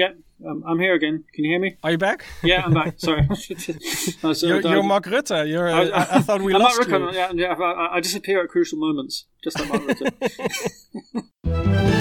Yeah, um, I'm here again. Can you hear me? Are you back? Yeah, I'm back. Sorry. no, so you're, you're Mark Rutte. You're, I, I, I thought we I'm lost Mark Rutte. Yeah, yeah I, I disappear at crucial moments, just like Mark Rutte.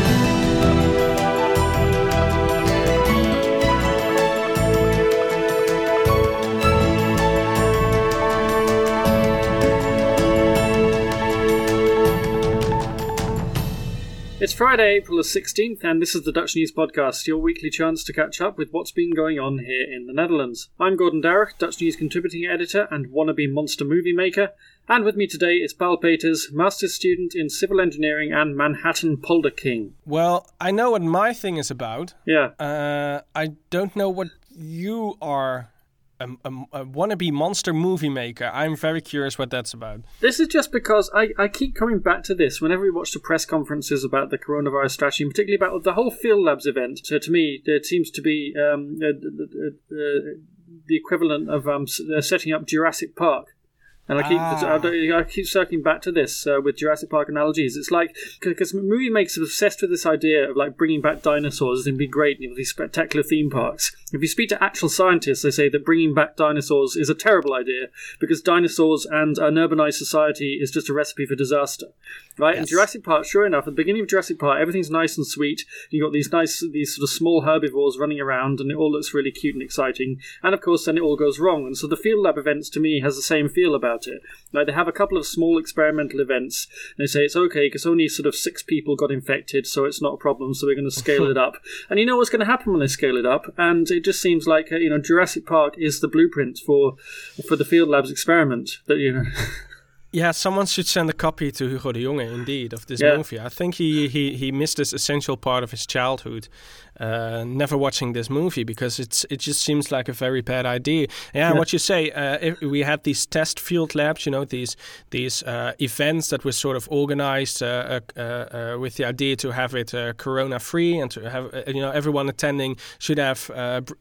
It's Friday, April the 16th, and this is the Dutch News Podcast, your weekly chance to catch up with what's been going on here in the Netherlands. I'm Gordon Darroch, Dutch News contributing editor and wannabe monster movie maker, and with me today is Paul Peters, master's student in civil engineering and Manhattan Polder King. Well, I know what my thing is about. Yeah. Uh, I don't know what you are a, a, a, wannabe monster movie maker. I'm very curious what that's about. This is just because I, I keep coming back to this whenever we watch the press conferences about the coronavirus strategy, and particularly about the whole Field Labs event. So to me, it seems to be um, uh, uh, uh, the equivalent of um, setting up Jurassic Park. And I keep ah. I, keep circling back to this uh, with Jurassic Park analogies. It's like because movie makers are obsessed with this idea of like bringing back dinosaurs and be great in these spectacular theme parks. If you speak to actual scientists, they say that bringing back dinosaurs is a terrible idea because dinosaurs and an urbanized society is just a recipe for disaster right? Yes. In Jurassic Park, sure enough, at the beginning of Jurassic Park, everything's nice and sweet. You've got these nice, these sort of small herbivores running around, and it all looks really cute and exciting. And of course, then it all goes wrong. And so the Field Lab events, to me, has the same feel about it. Like they have a couple of small experimental events, and they say it's okay because only sort of six people got infected, so it's not a problem. So we're going to scale it up. And you know what's going to happen when they scale it up? And it just seems like uh, you know Jurassic Park is the blueprint for for the Field Lab's experiment. That you know. Yeah, someone should send a copy to Hugo de Jonge, indeed, of this yeah. movie. I think he, he, he missed this essential part of his childhood uh, never watching this movie because it's it just seems like a very bad idea. Yeah, yeah. what you say. Uh, we had these test field labs, you know, these these uh, events that were sort of organized uh, uh, uh, with the idea to have it corona free and to have you know everyone attending should have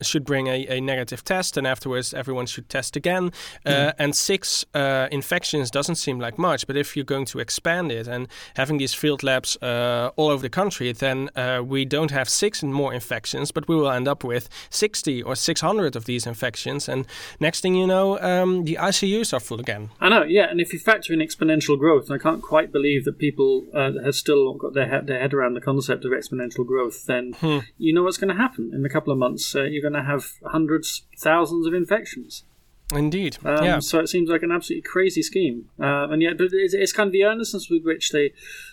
should bring a, a, negative test and afterwards everyone should test again. Mm. And six infections doesn't seem like much, but if you're going to expand it and having these field labs all over the country, then we don't have six and more more infections, but we will end up with 60 or 600 of these infections. And next thing you know, um, the ICUs are full again. I know, yeah. And if you factor in exponential growth, I can't quite believe that people uh, have still got their head, their head around the concept of exponential growth, then hmm. you know what's going to happen. In a couple of months, uh, you're going to have hundreds, thousands of infections. Indeed. Um, yeah. So it seems like an absolutely crazy scheme, uh, and yet, but it's, it's, kind of the earnestness with which they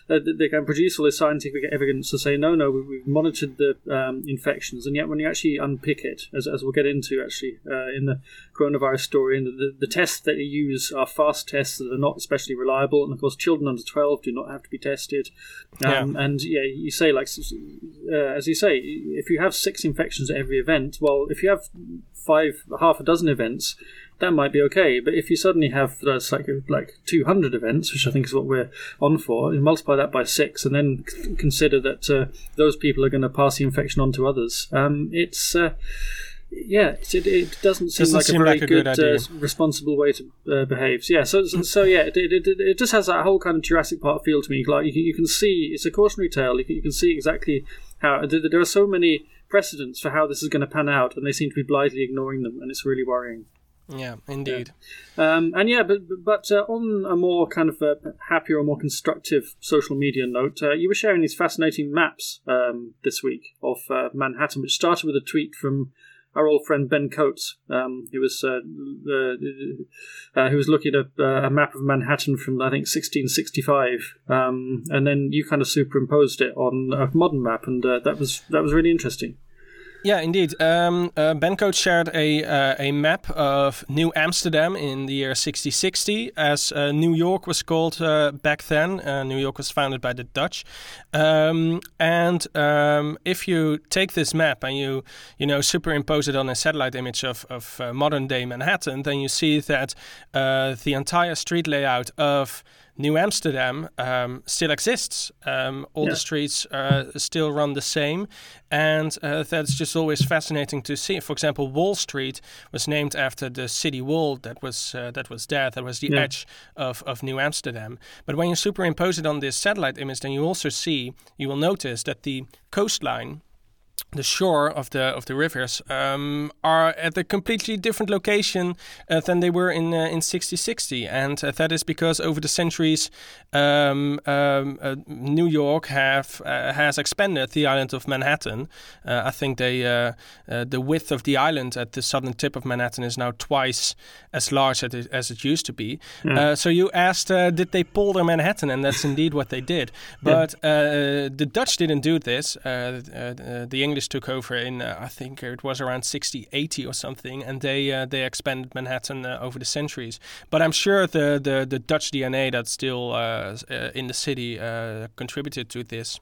uh, they can produce all this scientific evidence to say, no, no, we, have monitored the um, infections, and yet when you actually unpick it, as, as we'll get into actually uh, in the coronavirus story, and the, the, the, tests that they use are fast tests that are not especially reliable, and of course, children under twelve do not have to be tested. Um, yeah. And yeah, you say like uh, as you say, if you have six infections at every event, well, if you have five, half a dozen events that might be okay. But if you suddenly have uh, like like 200 events, which I think is what we're on for, you multiply that by six, and then c- consider that uh, those people are going to pass the infection on to others. Um, it's uh, yeah, it, it, doesn't seem doesn't like seem a very like a good, good uh, responsible way to uh, behave. So, yeah, so so yeah, it, it, it, just has that whole kind of Jurassic Park feel to me. Like you can, you can see, it's a cautionary tale. You can, you can see exactly how there are so many precedents for how this is going to pan out, and they seem to be blithely ignoring them, and it's really worrying. Yeah, indeed. Yeah. Um, and yeah, but but uh, on a more kind of uh, happier or more constructive social media note, uh, you were sharing these fascinating maps um, this week of uh, Manhattan, which started with a tweet from our old friend Ben Coates, um, who was uh, uh, who was looking at a, a, map of Manhattan from I think 1665, um, and then you kind of superimposed it on a modern map, and that was that was really interesting. Yeah, indeed. Um, uh, Ben Coates shared a uh, a map of New Amsterdam in the year 6060, as uh, New York was called uh, back then. Uh, New York was founded by the Dutch, um, and um, if you take this map and you you know superimpose it on a satellite image of of uh, modern day Manhattan, then you see that the entire street layout of New Amsterdam um, still exists. Um, all yeah. the streets uh, still run the same, and uh, that's just always fascinating to see. For example, Wall Street was named after the city wall that was uh, that was there. That was the yeah. edge of, of New Amsterdam. But when you superimpose it on this satellite image, then you also see you will notice that the coastline the shore of the of the rivers um, are at a completely different location uh, than they were in uh, in 6060, and uh, that is because over the centuries, um, um, uh, New York have uh, has expanded the island of Manhattan. Uh, I think they the width of the island at the southern tip of Manhattan is now twice as large as it, as it used to be. Yeah. so you asked, did they pull their Manhattan, and that's indeed what they did. But yeah. the Dutch didn't do this. the English took over in uh, I think it was around 60, 80 or something, and they uh, they expanded Manhattan uh, over the centuries. But I'm sure the the, the Dutch DNA that's still uh, uh, in the city uh, contributed to this.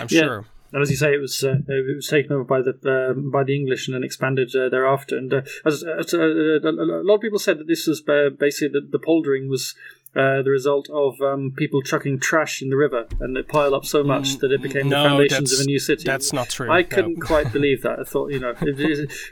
I'm yeah. sure. And as you say, it was uh, it was taken over by the by the English and then expanded uh, thereafter. And as, as a lot of people said that this was basically the, the poldering was uh, the result of um, people chucking trash in the river, and it piled up so much mm, that it became no, the foundations of a new city. That's not true. I couldn't no. quite believe that. I thought, you know,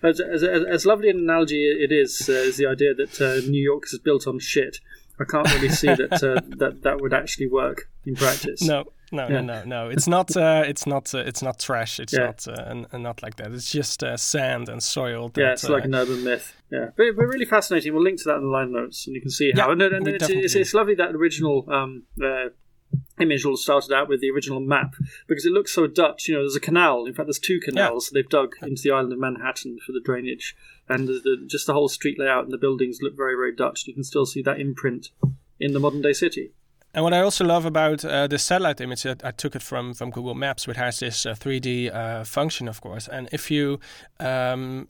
as, as, as, lovely an analogy it is, uh, is the idea that uh, New York is built on shit. I can't really see that uh, that that would actually work in practice. No, no, yeah. no, no, no. It's not. Uh, it's not. Uh, it's not trash. It's yeah. not. Uh, not like that. It's just uh, sand and soil. That, yeah, it's like an urban myth. Yeah, but, but, really fascinating. We'll link to that in the line notes, and you can see how. Yeah, and, and it's, it's, it's, lovely that original um, uh, image all started out with the original map because it looks so Dutch. You know, there's a canal. In fact, there's two canals they've dug into the island of Manhattan for the drainage, and the, just the whole street layout and the buildings look very, very Dutch. You can still see that imprint in the modern day city. And what I also love about uh, the satellite image, that I took it from from Google Maps, which has this uh, 3D uh, function, of course. And if you um,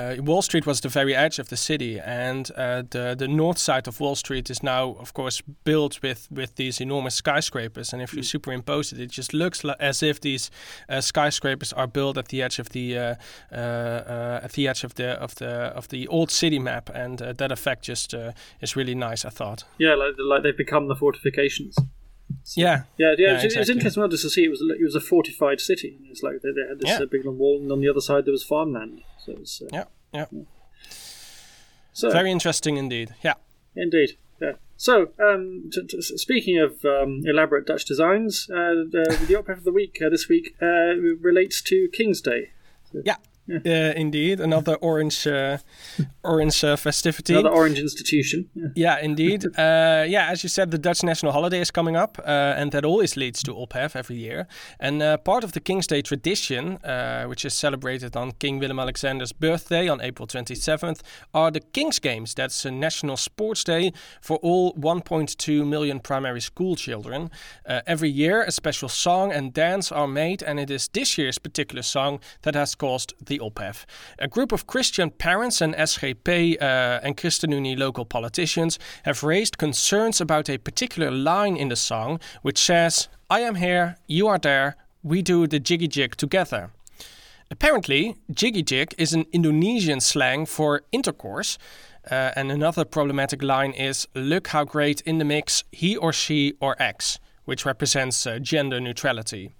uh, Wall Street was the very edge of the city, and uh, the the north side of Wall Street is now, of course, built with with these enormous skyscrapers. And if you mm. superimpose it, it just looks like as if these uh, skyscrapers are built at the edge of the uh, uh, uh, at the edge of the of the of the old city map, and that effect just is really nice. I thought. Yeah, like, like they've become the fortifications. So, yeah, yeah, yeah. yeah it's, exactly. interesting well, just to see it was it was a fortified city. It's like they, they had this yeah. big long wall, and on the other side there was farmland. So it's, uh, yeah, yeah. So very interesting indeed. Yeah, indeed. Yeah. So, um, t- t- speaking of um, elaborate Dutch designs, uh, the, the OPHEF of the week uh, this week uh, relates to King's Day. So, yeah, uh, indeed, another orange, uh, orange uh, festivity. Another orange institution. Yeah, yeah indeed. Uh, yeah, as you said, the Dutch national holiday is coming up, uh, and that always leads to OPHEF every year. And uh, part of the King's Day tradition, which is celebrated on King Willem Alexander's birthday on April 27th, are the King's Games. That's a national sports day for all 1.2 million primary school children. every year, a special song and dance are made, and it is this year's particular song that has caused the OPHEF. A group of Christian parents and SGP uh, and ChristenUnie local politicians have raised concerns about a particular line in the song, which says, I am here, you are there, we do the jiggy jig together. Apparently, jiggy jig is an Indonesian slang for intercourse. Uh, and another problematic line is Look how great in the mix he or she or X, which represents uh, gender neutrality.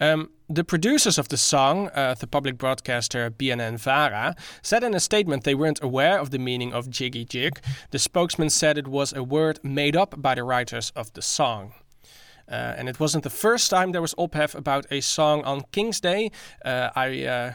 Um, the producers of the song, uh, the public broadcaster BNN Vara, said in a statement they weren't aware of the meaning of jiggy jig. The spokesman said it was a word made up by the writers of the song. Uh, and it wasn't the first time there was ophef about a song on King's Day. Uh, I uh,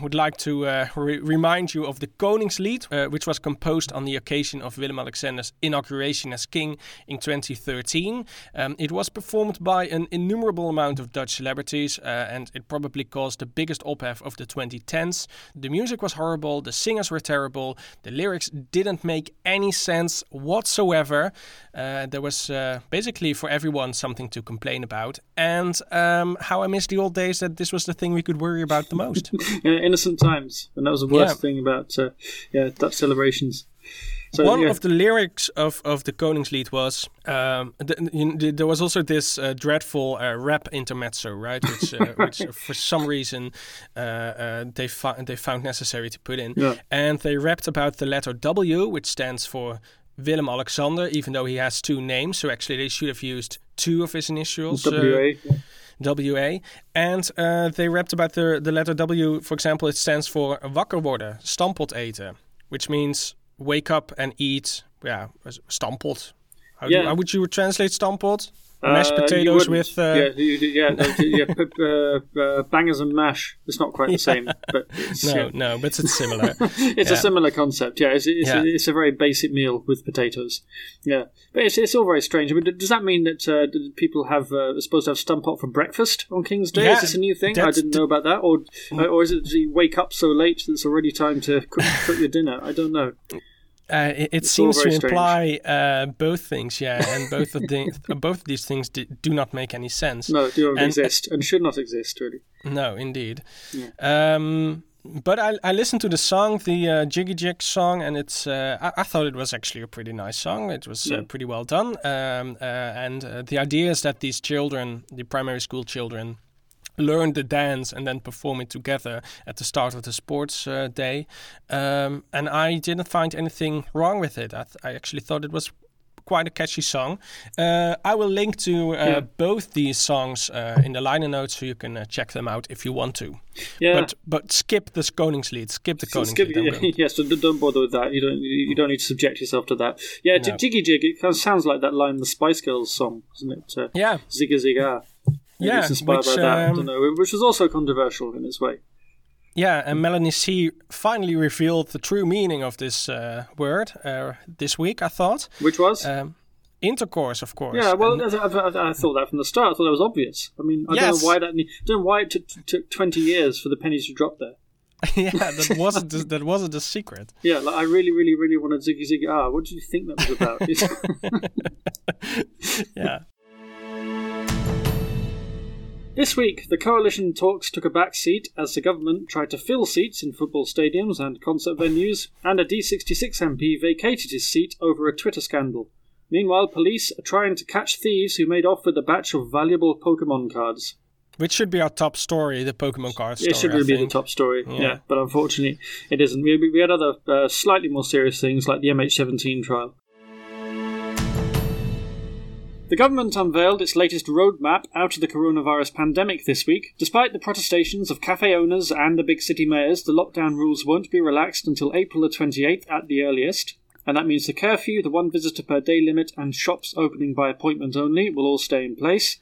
would like to uh, re remind you of the Koningslied, which was composed on the occasion of Willem Alexander's inauguration as king in 2013. Um, it was performed by an innumerable amount of Dutch celebrities, and it probably caused the biggest ophef of the 2010s. The music was horrible, the singers were terrible, the lyrics didn't make any sense whatsoever. there was basically for everyone something to complain about, and um, how I miss the old days that this was the thing we could worry about the most. yeah, innocent times, and that was the worst yeah. thing about uh, yeah Dutch celebrations. So, One yeah. of the lyrics of, of the Koningslied was um, there was also this uh, dreadful uh, rap intermezzo, right? Which, uh, which uh, for some reason uh, uh, they, found they found necessary to put in. Yeah. And they rapped about the letter W, which stands for Willem Alexander, even though he has two names. So actually, they should have used two of his initials. WA. Uh, WA. And uh, they rapped about the, the letter W. For example, it stands for wakker worden, stamppot eten, which means wake up and eat. Yeah, stamppot. How, yeah. Do, how would you translate stamppot? Mashed Uh, potatoes with. Uh, yeah, you, yeah, no, yeah, p- uh, uh, bangers and mash. It's not quite the same, but no, no, but it's similar. it's a similar concept. Yeah, it's, it's, Yeah. it's a very basic meal with potatoes. Yeah, but it's, it's all very strange. I mean, does that mean that uh, people have uh, are supposed to have stump pot for breakfast on King's Day? Yeah, is this a new thing? I didn't know about that. Or uh, or is it you wake up so late that it's already time to cook, cook your dinner? I don't know. Uh, it, seems to imply uh, both things, yeah, and both of the both of these things d- do not make any sense. No, do not And- exist and should not exist really. No, indeed. Um, but I, I listened to the song, the uh, Jiggy Jig song, and it's uh, I, I thought it was actually a pretty nice song. It was uh, pretty well done. Um, uh, and uh, the idea is that these children, the primary school children, learn the dance and then perform it together at the start of the sports uh, day. Um, and I didn't find anything wrong with it. I, th- I actually thought it was quite a catchy song. Uh, I will link to uh, Yeah. both these songs uh, in the liner notes so you can uh, check them out if you want to. Yeah. But but skip the Koningslied. Skip the skip- Koningslied. Going- yes, so don't bother with that. You don't. You don't need to subject yourself to that. Yeah, No. Jiggy Jig. It kind of sounds like that line in the Spice Girls song, doesn't it? Uh, Yeah, Zigga Zigga. Yeah, it's inspired which, by that. I um, don't know. Which was also controversial in its way. yeah. And Melanie C finally revealed the true meaning of this uh, word uh, this week. I thought Which was? um, intercourse, of course. yeah, well, And- I, I, I thought that from the start. I thought that was obvious. I mean, I don't know why that. ne- I don't know why it took, took twenty years for the pennies to drop there. yeah, that wasn't the, that wasn't a secret. Yeah, like I really, really, really wanted Ziggy Ziggy. Ah, what do you think that was about? Yeah. This week, the coalition talks took a back seat as the government tried to fill seats in football stadiums and concert venues, and a D66 MP vacated his seat over a Twitter scandal. Meanwhile, police are trying to catch thieves who made off with a batch of valuable Pokemon cards. Which should be our top story, the Pokemon card story. it should really be the top story, yeah. Yeah. but unfortunately, it isn't. We, we had other uh, slightly more serious things like the MH17 trial. The government unveiled its latest roadmap out of the coronavirus pandemic this week. Despite the protestations of cafe owners and the big city mayors, the lockdown rules won't be relaxed until April the 28th at the earliest. And that means the curfew, the one visitor per day limit, and shops opening by appointment only will all stay in place.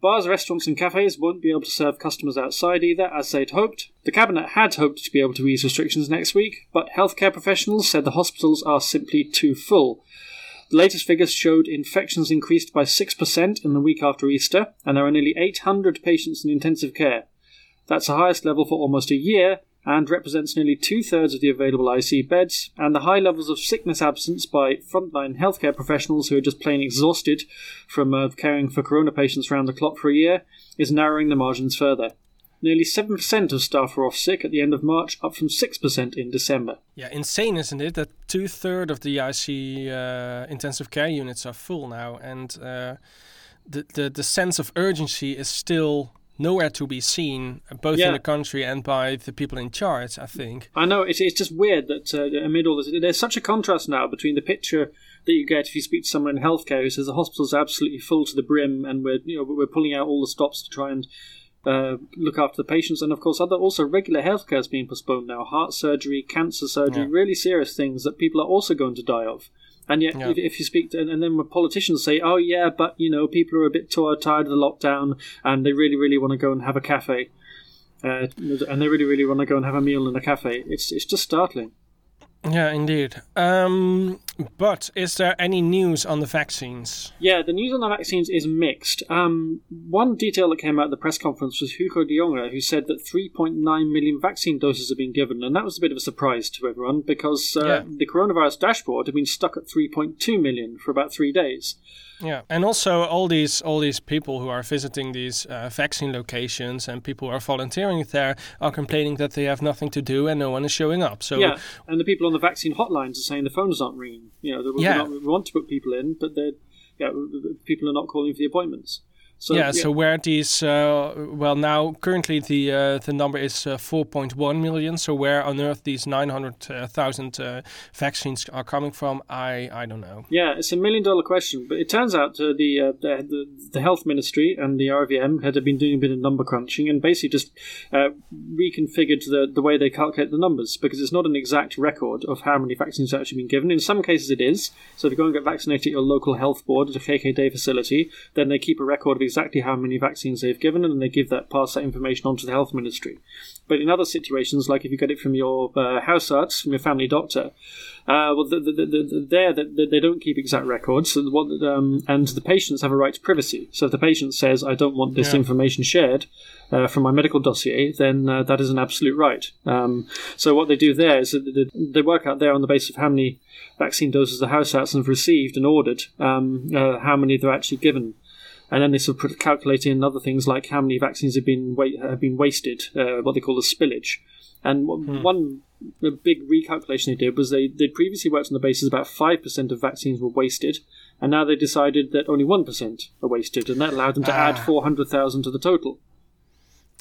Bars, restaurants, and cafes won't be able to serve customers outside either, as they'd hoped. The Cabinet had hoped to be able to ease restrictions next week, but healthcare professionals said the hospitals are simply too full. The latest figures showed infections increased by 6% in the week after Easter, and there are nearly 800 patients in intensive care. That's the highest level for almost a year, and represents nearly two thirds of the available IC beds, and the high levels of sickness absence by frontline healthcare professionals who are just plain exhausted from uh, caring for corona patients round the clock for a year is narrowing the margins further. Nearly 7% of staff were off sick at the end of March, up from 6% in December. Yeah, insane, isn't it? That two third of the IC uh, intensive care units are full now, and uh, the, the the sense of urgency is still nowhere to be seen, both Yeah. in the country and by the people in charge. I think. I know it's, it's just weird that uh, amid all this, there's such a contrast now between the picture that you get if you speak to someone in healthcare who says the hospital's absolutely full to the brim and we're you know we're pulling out all the stops to try and uh, look after the patients, and of course, other also regular healthcare is being postponed now. Heart surgery, cancer surgery, Yeah. really serious things that people are also going to die of. And yet, Yeah. if, if you speak to, and, and then when politicians say, "Oh yeah, but you know, people are a bit too tired of the lockdown, and they really, really want to go and have a cafe," uh, and they really, really want to go and have a meal in a cafe, it's it's just startling. Yeah, indeed. Um, but is there any news on the vaccines? Yeah, the news on the vaccines is mixed. Um, one detail that came out at the press conference was Hugo de Jonge, who said that 3.9 million vaccine doses have been given, and that was a bit of a surprise to everyone because uh, Yeah. the coronavirus dashboard had been stuck at 3.2 million for about three days. Yeah, and also all these all these people who are visiting these uh, vaccine locations and people who are volunteering there are complaining that they have nothing to do and no one is showing up. So yeah, and the people on the vaccine hotlines are saying the phones aren't ringing. You know, we, Yeah. not, we want to put people in, but they're, yeah, people are not calling for the appointments. So, yeah, yeah, so where these, uh, well, now currently the uh, the number is uh, 4.1 million. So where on earth these 900,000 uh, vaccines are coming from, I I don't know. Yeah, it's a million dollar question. But it turns out uh, the, uh, the, the the health ministry and the RIVM had been doing a bit of number crunching and basically just reconfigured the the way they calculate the numbers because it's not an exact record of how many vaccines have actually been given. In some cases, it is. So if you go and get vaccinated at your local health board at a GGD facility, then they keep a record of exactly how many vaccines they've given, and they give that pass that information on to the health ministry. But in other situations, like if you get it from your uh, huisarts, from your family doctor, uh, well, the, the, the, there the, they don't keep exact records, and, what, um, and the patients have a right to privacy. So if the patient says, "I don't want this yeah. information shared," uh, from my medical dossier, then uh, that is an absolute right. Um, so what they do there is that they work out there on the basis of how many vaccine doses the house arts have received and ordered, um, uh, how many they're actually given and then they sort of calculate in other things like how many vaccines have been wa- have been wasted, uh, what they call the spillage. And hmm. one big recalculation they did was they they previously worked on the basis about five percent of vaccines were wasted, and now they decided that only one percent are wasted, and that allowed them to ah. add four hundred thousand to the total.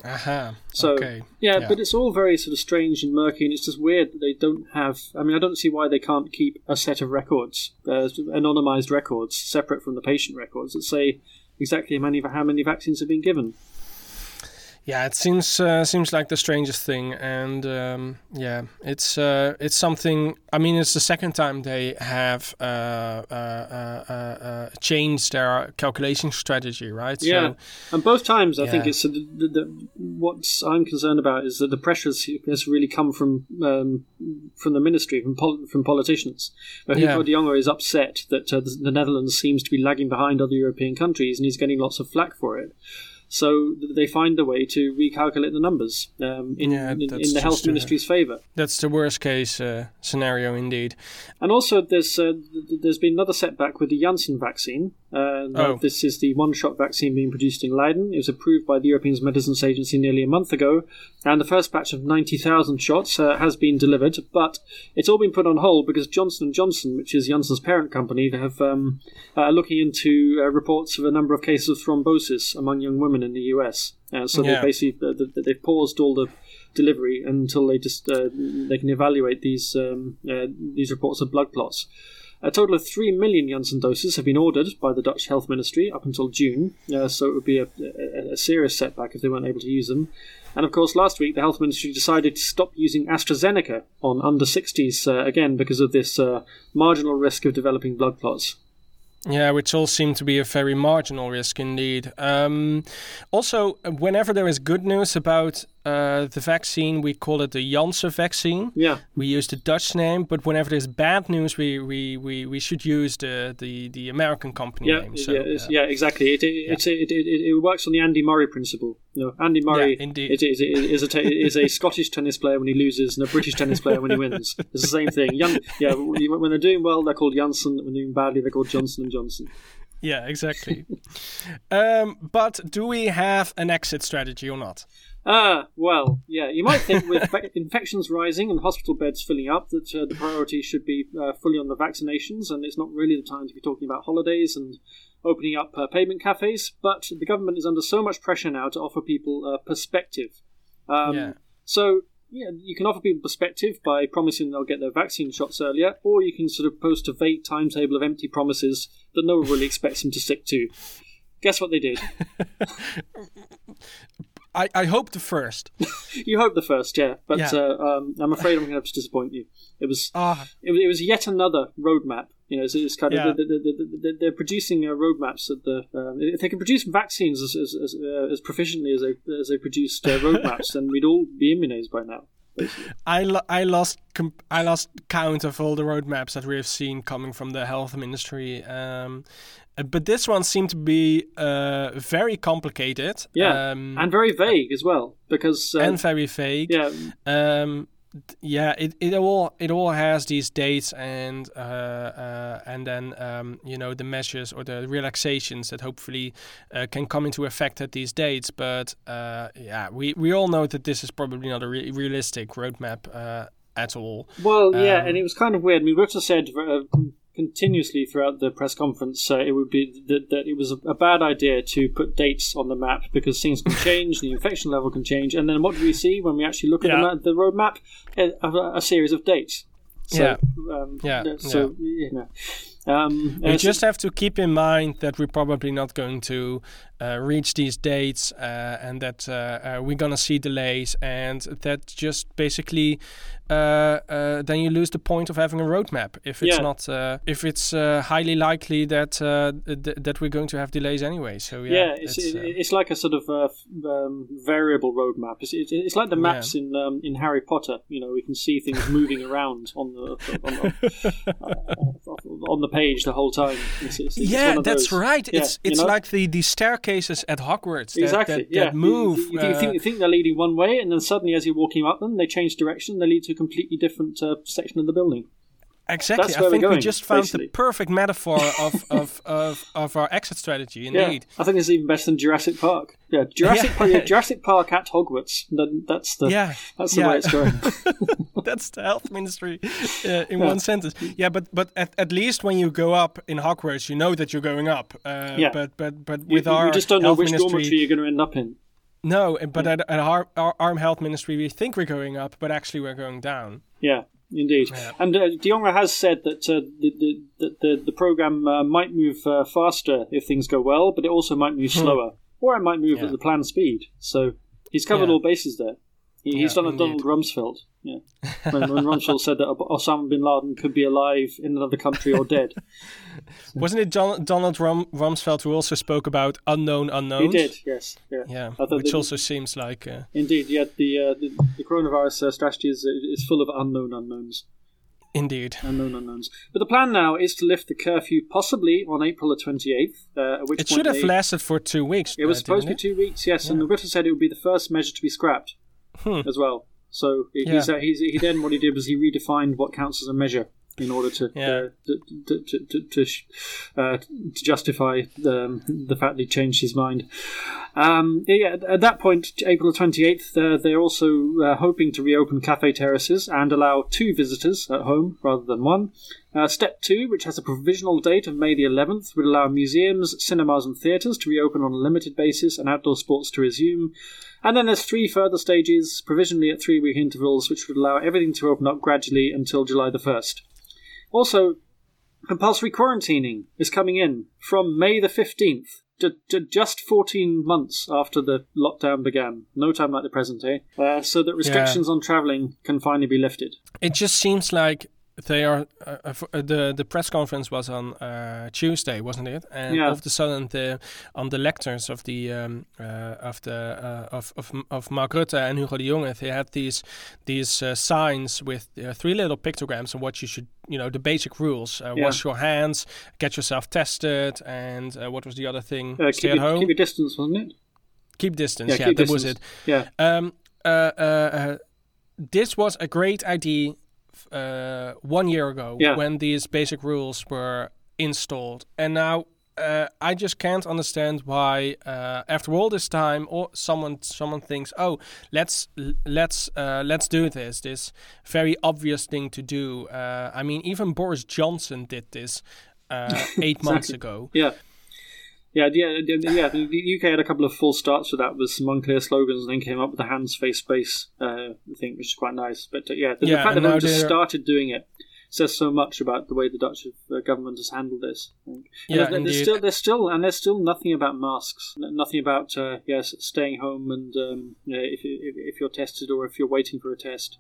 Aha. Uh-huh. So okay. yeah, yeah, but it's all very sort of strange and murky, and it's just weird that they don't have. I mean, I don't see why they can't keep a set of records, uh, anonymized records, separate from the patient records that say exactly how many how many vaccines have been given. Yeah, it seems uh, seems like the strangest thing, and um, yeah, it's uh, it's something. I mean, it's the second time they have uh, uh, uh, uh changed their calculation strategy, right? Yeah, so, and both times I yeah. think it's the, the, the, what I'm concerned about is that the pressures has really come from um, from the ministry, from pol- from politicians. Hugo yeah. de Jonge is upset that the, the Netherlands seems to be lagging behind other European countries, and he's getting lots of flack for it. So they find a way to recalculate the numbers um, in, yeah, in, in, the health ministry's favour. That's the worst case uh, scenario indeed. And also, there's uh, there's been another setback with the Janssen vaccine. Uh, oh. This is the one-shot vaccine being produced in Leiden. It was approved by the European Medicines Agency nearly a month ago, and the first batch of 90,000 shots uh, has been delivered. But it's all been put on hold because Johnson & Johnson, which is Janssen's parent company, have um, uh, looking into uh, reports of a number of cases of thrombosis among young women in the US. Uh, so yeah. they basically they've paused all the delivery until they just uh, they can evaluate these um, uh, these reports of blood clots. A total of 3 million Janssen doses have been ordered by the Dutch Health Ministry up until June, uh, so it would be a, a, a, serious setback if they weren't able to use them. And of course, last week the Health Ministry decided to stop using AstraZeneca on under 60s uh, again because of this uh, marginal risk of developing blood clots. Yeah, which all seem to be a very marginal risk indeed. Um, also, whenever there is good news about uh, the vaccine, we call it the Janssen vaccine. Yeah. We use the Dutch name, but whenever there's bad news, we, we, we, we should use the, the, the American company yeah, name. So, yeah, uh, yeah, exactly. It, it, yeah. It, it, it, it, works on the Andy Murray principle. Know, Andy Murray yeah, indeed. Is, is, is, a t- is a Scottish tennis player when he loses and a British tennis player when he wins. It's the same thing. Young, yeah, when they're doing well, they're called Janssen. When they're doing badly, they're called Johnson and Johnson. Yeah, exactly. um, but do we have an exit strategy or not? Ah, well, yeah. You might think with infections rising and hospital beds filling up that uh, the priority should be uh, fully on the vaccinations, and it's not really the time to be talking about holidays and opening up uh, payment cafes. But the government is under so much pressure now to offer people uh, perspective. Um, yeah. So yeah, you can offer people perspective by promising they'll get their vaccine shots earlier, or you can sort of post a vague timetable of empty promises that no one really expects them to stick to. Guess what they did? I, I hope the first. you hope the first, yeah. But yeah. Uh, um, I'm afraid I'm going to have to disappoint you. It was uh, it, it, was yet another roadmap. You know, it's, it's kind yeah. of they're, they're producing uh, roadmaps at the. Um, if they can produce vaccines as as, as, uh, as proficiently as they as they produced uh, roadmaps, then we'd all be immunized by now. I, lo- I lost I lost count of all the roadmaps that we have seen coming from the health ministry. Um, uh, but this one seemed to be uh, very complicated. Yeah, um, and very vague as well because uh, and very vague. Yeah. Yeah, it, it all it all has these dates and uh, uh, and then um, you know the measures or the relaxations that hopefully uh, can come into effect at these dates. But uh, yeah, we, we all know that this is probably not a re- realistic roadmap uh, at all. Well, yeah, um, and it was kind of weird. I mean, Rutte said uh, continuously throughout the press conference uh, it would be that, that it was a, a, bad idea to put dates on the map because things can change, the infection level can change, and then what do we see when we actually look at yeah. the, the road map? A, a, series of dates. So, yeah. Um, yeah. So yeah. you know. Um, you just have to keep in mind that we're probably not going to uh, reach these dates uh, and that uh, uh we're going to see delays, and that just basically uh, uh, then you lose the point of having a roadmap if it's yeah. not if it's highly likely that th- that we're going to have delays anyway. So yeah, yeah it's, it's, it's like a sort of um, variable roadmap. It's, it's, like the maps yeah. in um, in Harry Potter. You know, we can see things moving around on the on the, on the page the whole time. It's, yeah, that's right. It's it's you know? like the, the staircases at Hogwarts that, exactly, that, yeah. that move. You, you, think, uh, think, you, think, they're leading one way, and then suddenly, as you're walking up them, they change direction. They lead to a completely different uh, section of the building. Exactly. I think going, we just found basically. the perfect metaphor of, of, of, of our exit strategy. Indeed. Yeah, I think it's even better than Jurassic Park. Yeah, Jurassic, yeah. Park, Jurassic Park at Hogwarts. That's the yeah. That's the way it's going. that's the health ministry uh, in one sentence. Yeah, but but at, at least when you go up in Hogwarts, you know that you're going up. Uh, yeah. But but but with you, our you just don't know which ministry, dormitory you're going to end up in. No, but at, at our, our arm health ministry, we think we're going up, but actually we're going down. Yeah. Indeed, yeah. and uh, De Jonge has said that uh, the, the, the the program uh, might move uh, faster if things go well, but it also might move hmm. slower, or it might move yeah. at the planned speed. So he's covered yeah. all bases there. He, he's done a Donald Rumsfeld. Yeah, when, when Rumsfeld said that Osama bin Laden could be alive in another country or dead. Wasn't it John, Donald Rum, Rumsfeld who also spoke about unknown unknowns? He did. Yes. Yeah. Yeah. Which also seems like. Uh, indeed. Yeah. The uh, the, the, coronavirus uh, strategy is is full of unknown unknowns. Indeed. Unknown unknowns. But the plan now is to lift the curfew possibly on April the 28th. Uh, it should have they, lasted for two weeks. It was supposed to be two weeks, yes. Yeah. And the Rutte said it would be the first measure to be scrapped hmm. as well. So yeah. he's, uh, he's, he then what he did was he redefined what counts as a measure in order to yeah. uh, to, to, to, to, uh, to, justify the, the fact that he changed his mind. Um, yeah, at that point, April 28th, uh, they're also uh, hoping to reopen cafe terraces and allow two visitors at home rather than one. Uh, step two, which has a provisional date of May the 11th, would allow museums, cinemas, and theatres to reopen on a limited basis and outdoor sports to resume. And then there's three further stages, provisionally at three week intervals, which would allow everything to open up gradually until July the 1st. Also, compulsory quarantining is coming in from May the 15th to, just 14 months after the lockdown began. No time like the present, eh? Uh, so that restrictions yeah. on travelling can finally be lifted. It just seems like they are uh, uh, uh, the the press conference was on uh, Tuesday, wasn't it? And yeah. all of a sudden, the on the lectures of the um, uh, of the uh, of, of of Mark Rutte and Hugo de Jonge, they had these these signs with three little pictograms on what you should, you know, the basic rules: yeah. wash your hands, get yourself tested, and what was the other thing? Stay at home. Keep your distance, wasn't it? Keep distance. Yeah, yeah keep that distance. was it. Yeah. Um, this was a great idea uh, one year ago yeah. when these basic rules were installed, and now uh, I just can't understand why, uh, after all this time, or someone someone thinks, oh, let's let's uh, let's do this. This very obvious thing to do. Uh, I mean, even Boris Johnson did this uh, eight exactly. months ago. Yeah. Yeah, yeah, yeah. The UK had a couple of false starts for that with some unclear slogans, and then came up with the hands, face, space uh, thing, which is quite nice. But uh, yeah, the, yeah, the fact that they just started doing it says so much about the way the Dutch uh, government has handled this. Yeah, there's, there's, still there's still and there's still nothing about masks, nothing about uh, yes staying home and um, if, if if you're tested or if you're waiting for a test.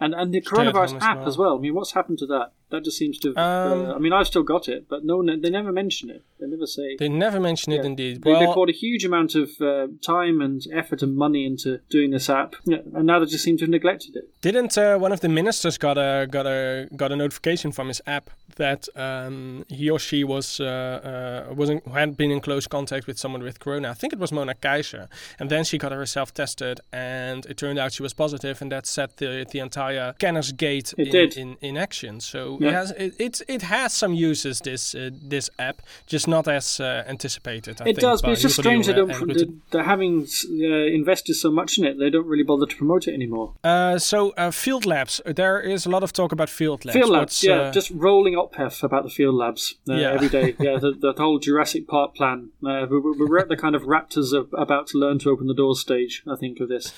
And and the coronavirus app well. as well. I mean, what's happened to that? That just seems to. Have, um, uh, I mean, I've still got it, but no, they never mention it. They never say. They never mention yeah. it, indeed. They, well, they poured a huge amount of uh, time and effort and money into doing this app, yeah, and now they just seem to have neglected it. Didn't uh, one of the ministers got a got a got a notification from his app that um, he or she was uh, uh, was in, had been in close contact with someone with corona? I think it was Mona Keijzer, and then she got herself tested, and it turned out she was positive, and that set the the entire Kennisgate in, in, in action. So yeah. it has it, it, it has some uses. This uh, this app, just not as uh, anticipated. I it think, does, but it's just strange they don't. They're, they're having uh, invested so much in it, they don't really bother to promote it anymore. Uh, so uh, field labs, there is a lot of talk about field labs. Field labs, What's, yeah, just rolling up ophef about the field labs yeah. every day. Yeah, the, the whole Jurassic Park plan. we're, we're at the kind of raptors of, about to learn to open the doors stage. I think of this.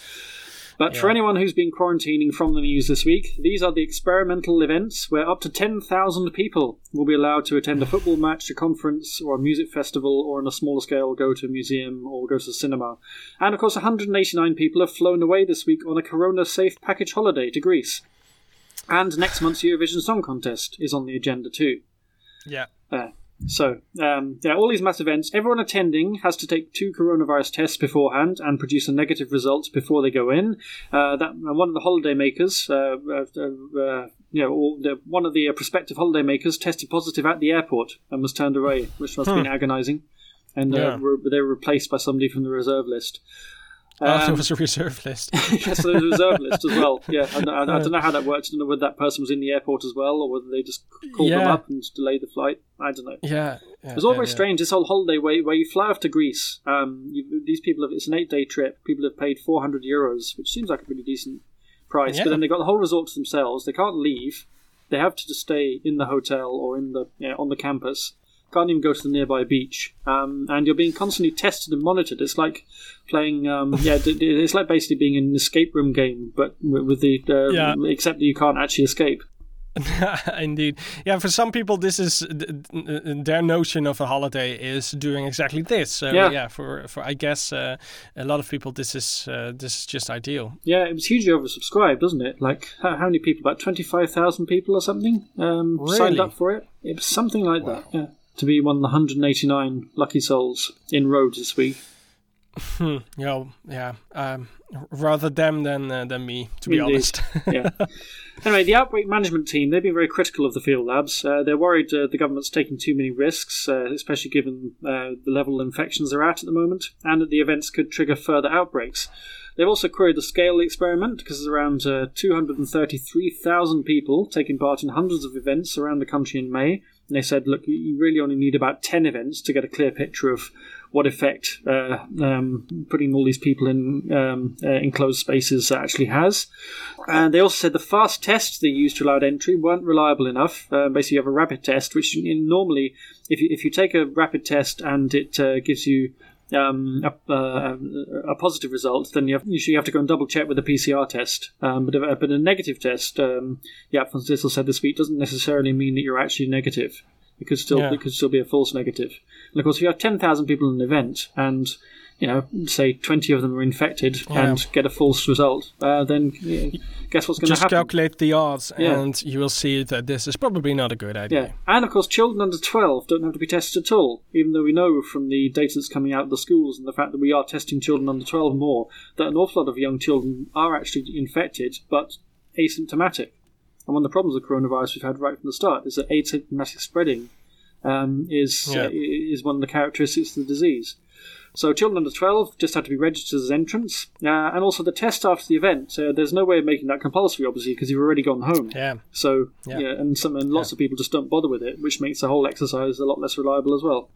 But yeah. for anyone who's been quarantining from the news this week, these are the experimental events where up to 10,000 people will be allowed to attend a football match, a conference, or a music festival, or on a smaller scale, go to a museum or go to the cinema. And of course, 189 people have flown away this week on a corona safe package holiday to Greece. And next month's Eurovision Song Contest is on the agenda too. Yeah. Uh, so, um, yeah, all these mass events, everyone attending has to take two coronavirus tests beforehand and produce a negative result before they go in. Uh, that uh, one of the holiday makers, uh, uh, uh you know, the, one of the uh, prospective holiday makers tested positive at the airport and was turned away, which must have been agonising. And yeah. they were replaced by somebody from the reserve list. Um, oh, there was a reserve list. yes, there was a reserve list as well. Yeah, I, I, I, don't know how that worked. I don't know whether that person was in the airport as well, or whether they just called yeah. them up and delayed the flight. I don't know. Yeah, yeah it was all yeah, very strange. This whole holiday where, where you fly off to Greece. Um, you, these people have it's an eight day trip. People have paid four hundred euros, which seems like a pretty decent price. But then they got the whole resort to themselves. They can't leave. They have to just stay in the hotel or in the you know, on the campus can't even go to the nearby beach, um, and you're being constantly tested and monitored. It's like playing, um, yeah, it's like basically being in an escape room game, but with the uh, yeah. except that you can't actually escape. Indeed, yeah. For some people, this is their notion of a holiday is doing exactly this. So yeah, yeah for for I guess uh, a lot of people, this is uh, this is just ideal. Yeah, it was hugely oversubscribed, doesn't it? Like how, how many people? About twenty five thousand people or something um, really? signed up for it. It was something like wow. that. Yeah to be one of the 189 lucky souls in Rhodes this week. Hmm, yeah, yeah. Um, rather them than uh, than me, to be Indeed. honest. yeah. Anyway, the outbreak management team they've been very critical of the field labs. Uh, they're worried uh, the government's taking too many risks, uh, especially given uh, the level of infections they're at at the moment, and that the events could trigger further outbreaks. They've also queried the scale of the experiment because there's around uh, 233,000 people taking part in hundreds of events around the country in May, and they said, look, you really only need about 10 events to get a clear picture of what effect uh, um, putting all these people in um, uh, enclosed spaces actually has. And they also said the fast tests they used to allow entry weren't reliable enough. Uh, basically, you have a rapid test, which normally, if you, if you take a rapid test and it uh, gives you um, a, uh, a, positive result, then you have, usually you have to go and double check with a PCR test. Um, but, a, but a negative test, um, yeah, van Dissel said this week, doesn't necessarily mean that you're actually negative. It could still yeah. it could still be a false negative. And of course, if you have ten thousand people in an event and you know, say 20 of them are infected yeah. and get a false result, uh, then guess what's going to happen? Just calculate the odds yeah. and you will see that this is probably not a good idea. Yeah. And of course, children under 12 don't have to be tested at all, even though we know from the data that's coming out of the schools and the fact that we are testing children under 12 more, that an awful lot of young children are actually infected but asymptomatic. And one of the problems with coronavirus we've had right from the start is that asymptomatic spreading um, is, yeah. uh, is one of the characteristics of the disease. So children under 12 just had to be registered as entrants. Uh, and also the test after the event, uh, there's no way of making that compulsory, obviously, because you've already gone home. Yeah. So, yeah, yeah and, some, and lots yeah. of people just don't bother with it, which makes the whole exercise a lot less reliable as well.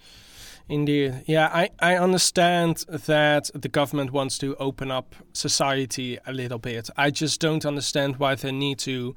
Indeed. Yeah, I, I understand that the government wants to open up society a little bit. I just don't understand why they need to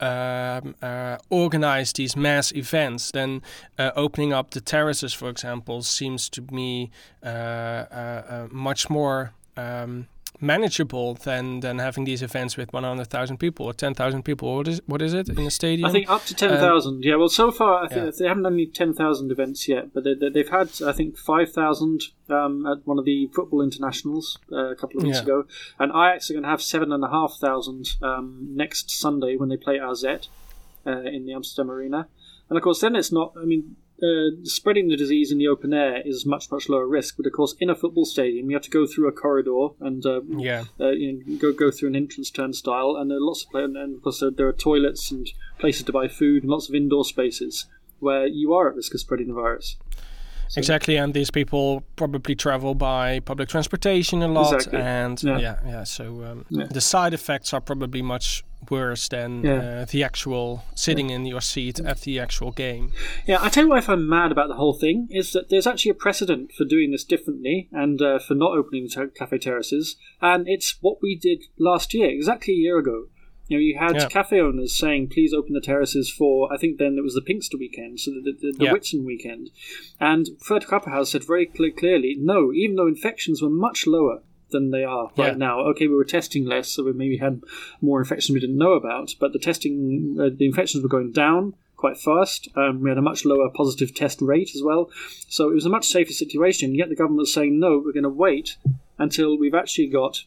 um, uh, organize these mass events. Then uh, opening up the terraces, for example, seems to me uh, uh, uh much more. Um, manageable than than having these events with 100,000 people or 10,000 people. What is what is it in a stadium? I think up to 10,000. Um, yeah. Well, so far I think yeah. they haven't done any 10,000 events yet, but they, have had I think 5,000 um, at one of the football internationals uh, a couple of weeks yeah. ago, and Ajax are going to have seven and a half thousand um, next Sunday when they play AZ uh, in the Amsterdam Arena. And of course, then it's not. I mean, uh, spreading the disease in the open air is much much lower risk. But of course, in a football stadium, you have to go through a corridor and uh, yeah, uh, you know, go go through an entrance turnstile, and there are lots of and, and of course there are toilets and places to buy food and lots of indoor spaces where you are at risk of spreading the virus. So, exactly, and these people probably travel by public transportation a lot, exactly. and yeah, yeah. yeah so um, yeah. the side effects are probably much worse than yeah. uh, the actual sitting in your seat at the actual game. Yeah, I tell you what I find mad about the whole thing is that there's actually a precedent for doing this differently and uh, for not opening the cafe terraces, and it's what we did last year, exactly a year ago. You know, you had yeah. cafe owners saying, "Please open the terraces for." I think then it was the Pinkster weekend, so the, the, the yeah. Whitsun weekend, and Fred Grapperhaus said very cl- clearly, "No, even though infections were much lower than they are right now. Okay, we were testing less, so we maybe had more infections we didn't know about, but the testing, uh, the infections were going down quite fast. Um, we had a much lower positive test rate as well, so it was a much safer situation. Yet the government was saying, no, we're going to wait until we've actually got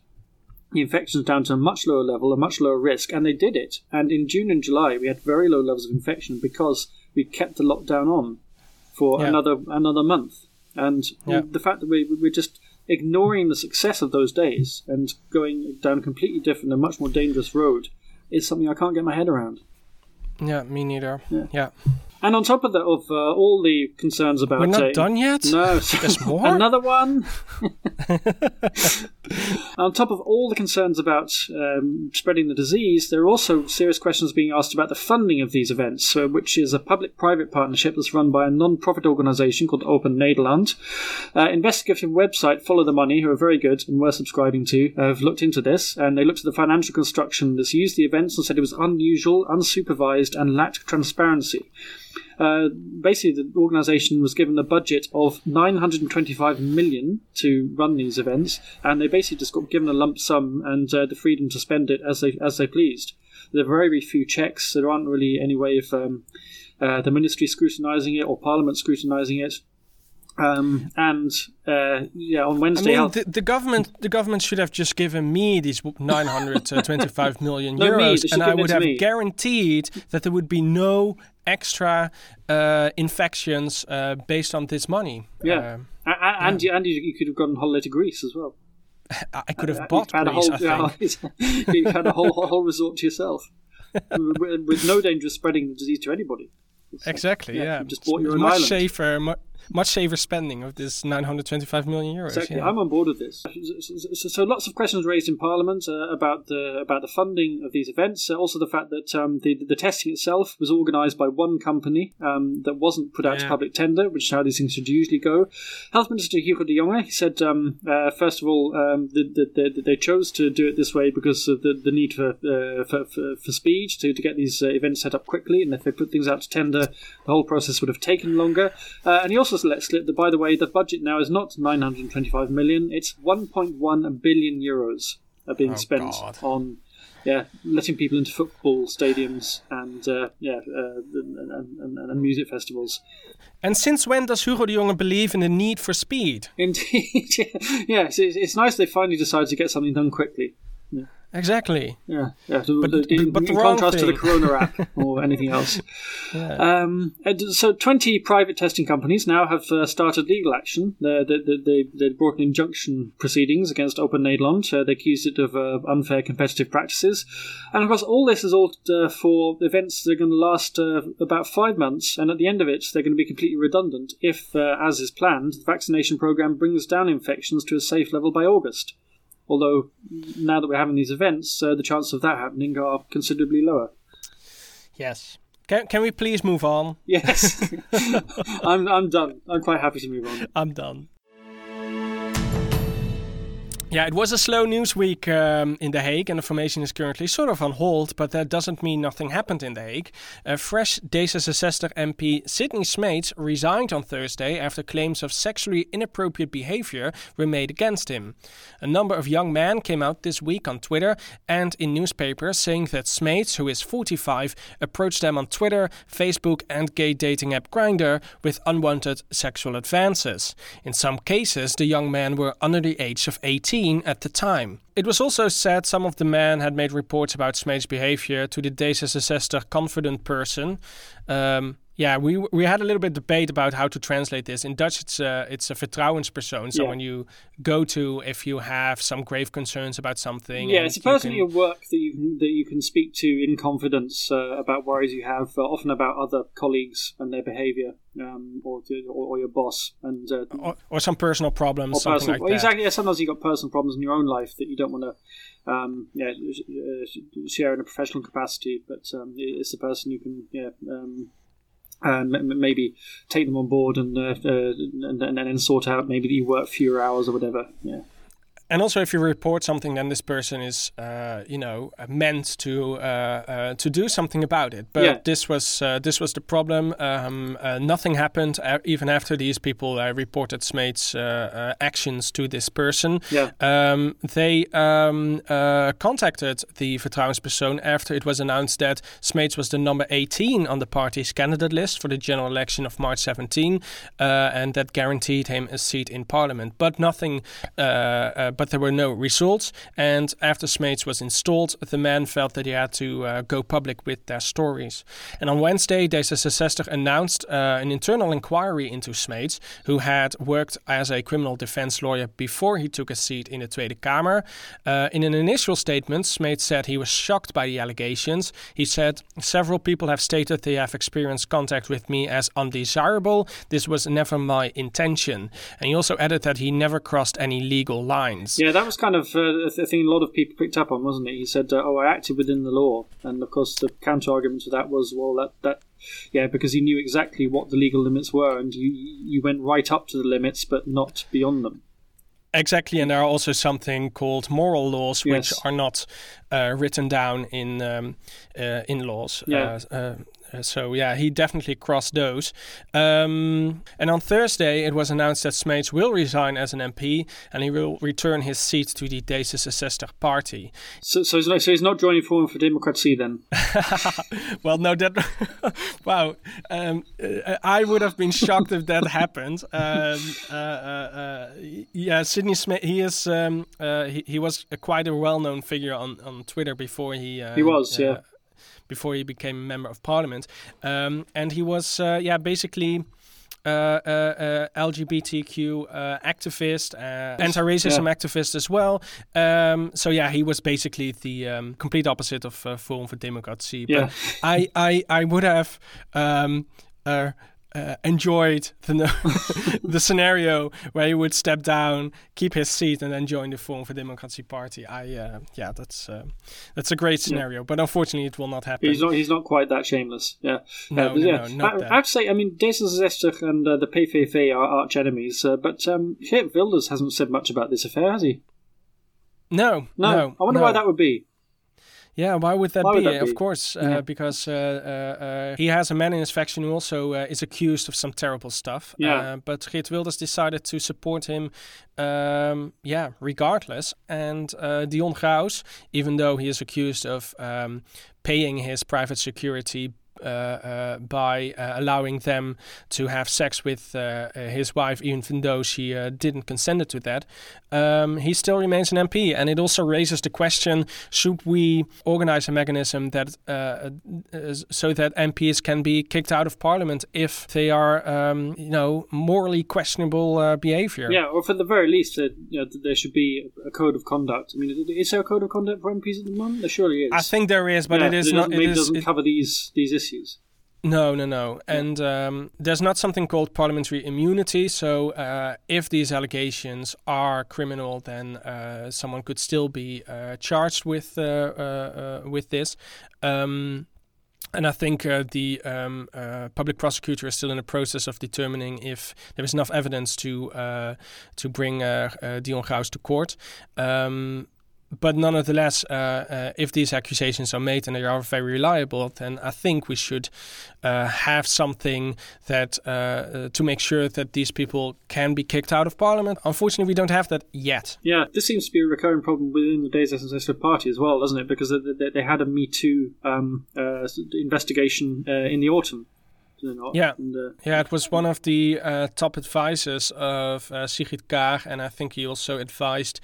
the infections down to a much lower level, a much lower risk, and they did it. And in June and July, we had very low levels of infection because we kept the lockdown on for yeah. another another month. And yeah. the fact that we we're just ignoring the success of those days and going down a completely different and much more dangerous road is something I can't get my head around. Yeah, me neither. Yeah. yeah. And on top of that, of uh, all the concerns about we're not uh, done yet. No, there's more. Another one. on top of all the concerns about um, spreading the disease, there are also serious questions being asked about the funding of these events, uh, which is a public-private partnership that's run by a non-profit organisation called Open Nederland. Uh, investigative website Follow the Money, who are very good and worth subscribing to, have looked into this, and they looked at the financial construction that's used the events and said it was unusual, unsupervised, and lacked transparency. Uh, basically, the organisation was given a budget of 925 million to run these events, and they basically just got given a lump sum and uh, the freedom to spend it as they as they pleased. There are very few checks. There aren't really any way of um, uh, the ministry scrutinising it or Parliament scrutinising it. Um, and uh, yeah, on Wednesday, I mean, the, the, government the government should have just given me these 925 million no, euros, me, and I would have me. guaranteed that there would be no extra uh, infections uh, based on this money. Yeah, um, and yeah. and you, you could have gone holiday to Greece as well. I could have uh, bought Greece. A whole, yeah, you had a whole whole resort to yourself, with, with no danger of spreading the disease to anybody. exactly. yeah, yeah. just bought your much island. safer, much safer spending of this 925 million euros. Exactly, yeah. I'm on board with this. So, so, lots of questions raised in Parliament uh, about the about the funding of these events. Uh, also, the fact that um, the the testing itself was organised by one company um, that wasn't put out yeah. to public tender, which is how these things should usually go. Health Minister Hugo de Jonge he said um, uh, first of all um, that the, they chose to do it this way because of the, the need for, uh, for, for, for speed to, to get these uh, events set up quickly, and if they put things out to tender, the whole process would have taken longer. Uh, and he also let slip that, by the way, the budget now is not 925 million; it's 1.1 billion euros are being oh, spent God. on yeah, letting people into football stadiums and uh, yeah, uh, and, and, and, music festivals. And since when does Hugo de Jonge believe in the need for speed? Indeed, yeah, it's, it's nice they finally decided to get something done quickly. Exactly. Yeah, yeah. So but, in, but in contrast thing. to the Corona app or anything else. yeah. um, so, 20 private testing companies now have uh, started legal action. They, they, they, they brought an injunction proceedings against Open Nederland. Uh, they accused it of uh, unfair competitive practices. And of course, all this is all uh, for events that are going to last uh, about five months. And at the end of it, they're going to be completely redundant if, uh, as is planned, the vaccination program brings down infections to a safe level by August. Although now that we're having these events, uh, the chances of that happening are considerably lower. Yes. Can, can we please move on? Yes. I'm, I'm done. I'm quite happy to move on. I'm done. Yeah, it was a slow news week um, in The Hague, and the formation is currently sort of on hold, but that doesn't mean nothing happened in The Hague. Uh, fresh D66 MP Sidney Smeets resigned on Thursday after claims of sexually inappropriate behavior were made against him. A number of young men came out this week on Twitter and in newspapers saying that Smeets, who is 45, approached them on Twitter, Facebook, and gay dating app Grindr with unwanted sexual advances. In some cases, the young men were under the age of 18 at the time. It was also said some of the men had made reports about Smeets' behavior to the D66 confident person. Um, yeah, we we had a little bit debate about how to translate this. In Dutch, it's a it's a vertrouwenspersoon. So yeah. when you go to if you have some grave concerns about something. Yeah, it's a person in your work that you that you can speak to in confidence uh, about worries you have, uh, often about other colleagues and their behaviour, um, or, or, or your boss, and uh, or, or, some personal problems, or personal, like Exactly. Yeah, sometimes you have got personal problems in your own life that you don't want to um, yeah, share in a professional capacity, but um, it's the person you can yeah. And maybe take them on board and, uh, uh, and and then sort out maybe that you work fewer hours or whatever. Yeah and also if you report something then this person is uh, you know meant to uh, uh, to do something about it but yeah. this was uh, this was the problem um, uh, nothing happened even after these people uh, reported Smeets actions to this person yeah. um, they um, contacted the vertrouwenspersoon after it was announced that Smeets was the number 18 on the party's candidate list for the general election of March 17 and that guaranteed him a seat in parliament but nothing but there were no results. And after Smeets was installed, the men felt that he had to uh, go public with their stories. And on Wednesday, D66 announced uh, an internal inquiry into Smeets, who had worked as a criminal defense lawyer before he took a seat in the Tweede Kamer. Uh, in an initial statement, Smeets said he was shocked by the allegations. He said, Several people have stated they have experienced contact with me as undesirable. This was never my intention. And he also added that he never crossed any legal lines. Yeah, that was kind of uh, a thing a lot of people picked up on, wasn't it? He said, uh, "Oh, I acted within the law," and of course the counter argument to that was, "Well, that that." Yeah, because he knew exactly what the legal limits were, and you you went right up to the limits, but not beyond them. Exactly, and there are also something called moral laws, yes. which are not uh, written down in um, uh, in laws. Yeah. Uh uh, so yeah, he definitely crossed those. Um, and on Thursday, it was announced that Smeets will resign as an MP and he will return his seat to the D66 party. So, so, so he's not joining Forum for Democracy then? well, no, that wow. Um, uh, I would have been shocked if that happened. Um, uh, uh, uh yeah, Sidney Smeets. He is. Um, he, he was a quite a well-known figure on, on Twitter before he. he was, yeah before he became a member of parliament. Um, and he was, uh, yeah, basically. Uh, uh, uh LGBTQ uh, activist, uh, anti-racism yeah. activist as well. Um, so yeah, he was basically the um, complete opposite of Forum for Democracy. Yeah. But I, I, I would have um, uh, enjoyed the the scenario where he would step down, keep his seat, and then join the Forum for Democracy Party. I uh, yeah, that's uh, that's a great scenario, yeah. but unfortunately, it will not happen. He's not he's not quite that shameless. Yeah, no, no, yeah. No, I, to say, I mean, D66 and uh, the PVV are arch enemies, uh, but um, Geert Wilders hasn't said much about this affair, has he? No, no. no I wonder no. why that would be. Yeah, why would that, why be? Would that be? Of course, uh, yeah. because uh, uh, uh, he has a man in his faction who also uh, is accused of some terrible stuff. Yeah. but Geert Wilders decided to support him, um, yeah, regardless. And Dion Graus, even though he is accused of um, paying his private security uh, uh, Uh, uh, by uh, allowing them to have sex with uh, his wife, even though she didn't consent to that, um, he still remains an MP. And it also raises the question: Should we organize a mechanism that so that MPs can be kicked out of Parliament if they are, um, you know, morally questionable behavior? Yeah, or for the very least, you know, there should be a code of conduct. I mean, is there a code of conduct for MPs at the moment? There surely is. I think there is, but yeah, it is it not. It is, doesn't it, cover these these issues issues. No, no, no. And um, there's not something called parliamentary immunity. So uh, if these allegations are criminal, then uh, someone could still be uh, charged with uh, uh, uh, with this. Um, and I think the um, public prosecutor is still in the process of determining if there is enough evidence to to bring Dion Graus to court. Um, but nonetheless, uh, uh, if these accusations are made and they are very reliable, then I think we should uh, have something that uh, uh, to make sure that these people can be kicked out of parliament. Unfortunately, we don't have that yet. Yeah, this seems to be a recurring problem within the D66 Party as well, doesn't it? Because they, they had a Me Too um, uh, investigation in the autumn. Yeah, uh, yeah, it was one of the uh, top advisors of uh, Sigrid Kaag, and I think he also advised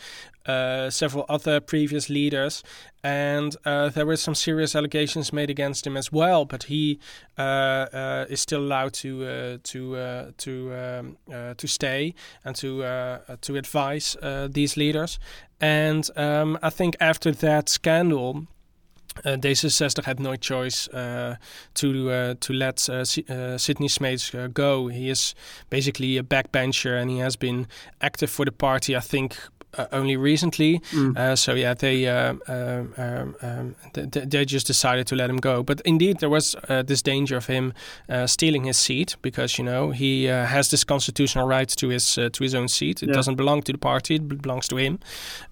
uh, several other previous leaders. And uh, there were some serious allegations made against him as well, but he uh, is still allowed to to to um, to stay and to to advise these leaders. And um, I think after that scandal, uh, D66 had no choice uh, to uh, to let Sidney Smeets uh, go. He is basically a backbencher, and he has been active for the party. I think uh, only recently. Mm. Uh, so yeah, they, um, um, um, um they, they just decided to let him go. But indeed, there was uh, this danger of him uh, stealing his seat because you know he uh, has this constitutional right to his to his own seat. It yeah. doesn't belong to the party; it belongs to him.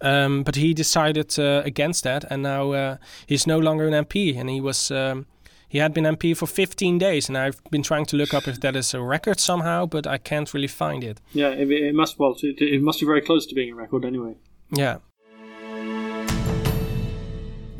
Um, but he decided against that, and now he's no longer an MP, and he was. Um, he had been MP for 15 days, and I've been trying to look up if that is a record somehow, but I can't really find it. Yeah, it, it must. Well, it, it must be very close to being a record anyway. Yeah,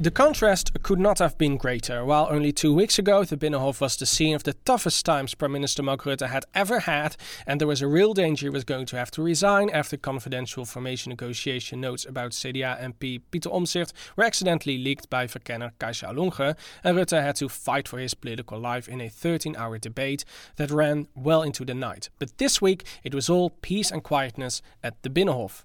the contrast could not have been greater. While only two weeks ago the Binnenhof was the scene of the toughest times Prime Minister Mark Rutte had ever had, and there was a real danger he was going to have to resign after confidential formation negotiation notes about CDA MP Pieter Omtzigt were accidentally leaked by verkenner Kajsa Ollongren, and Rutte had to fight for his political life in a 13 hour debate that ran well into the night. But this week it was all peace and quietness at the Binnenhof.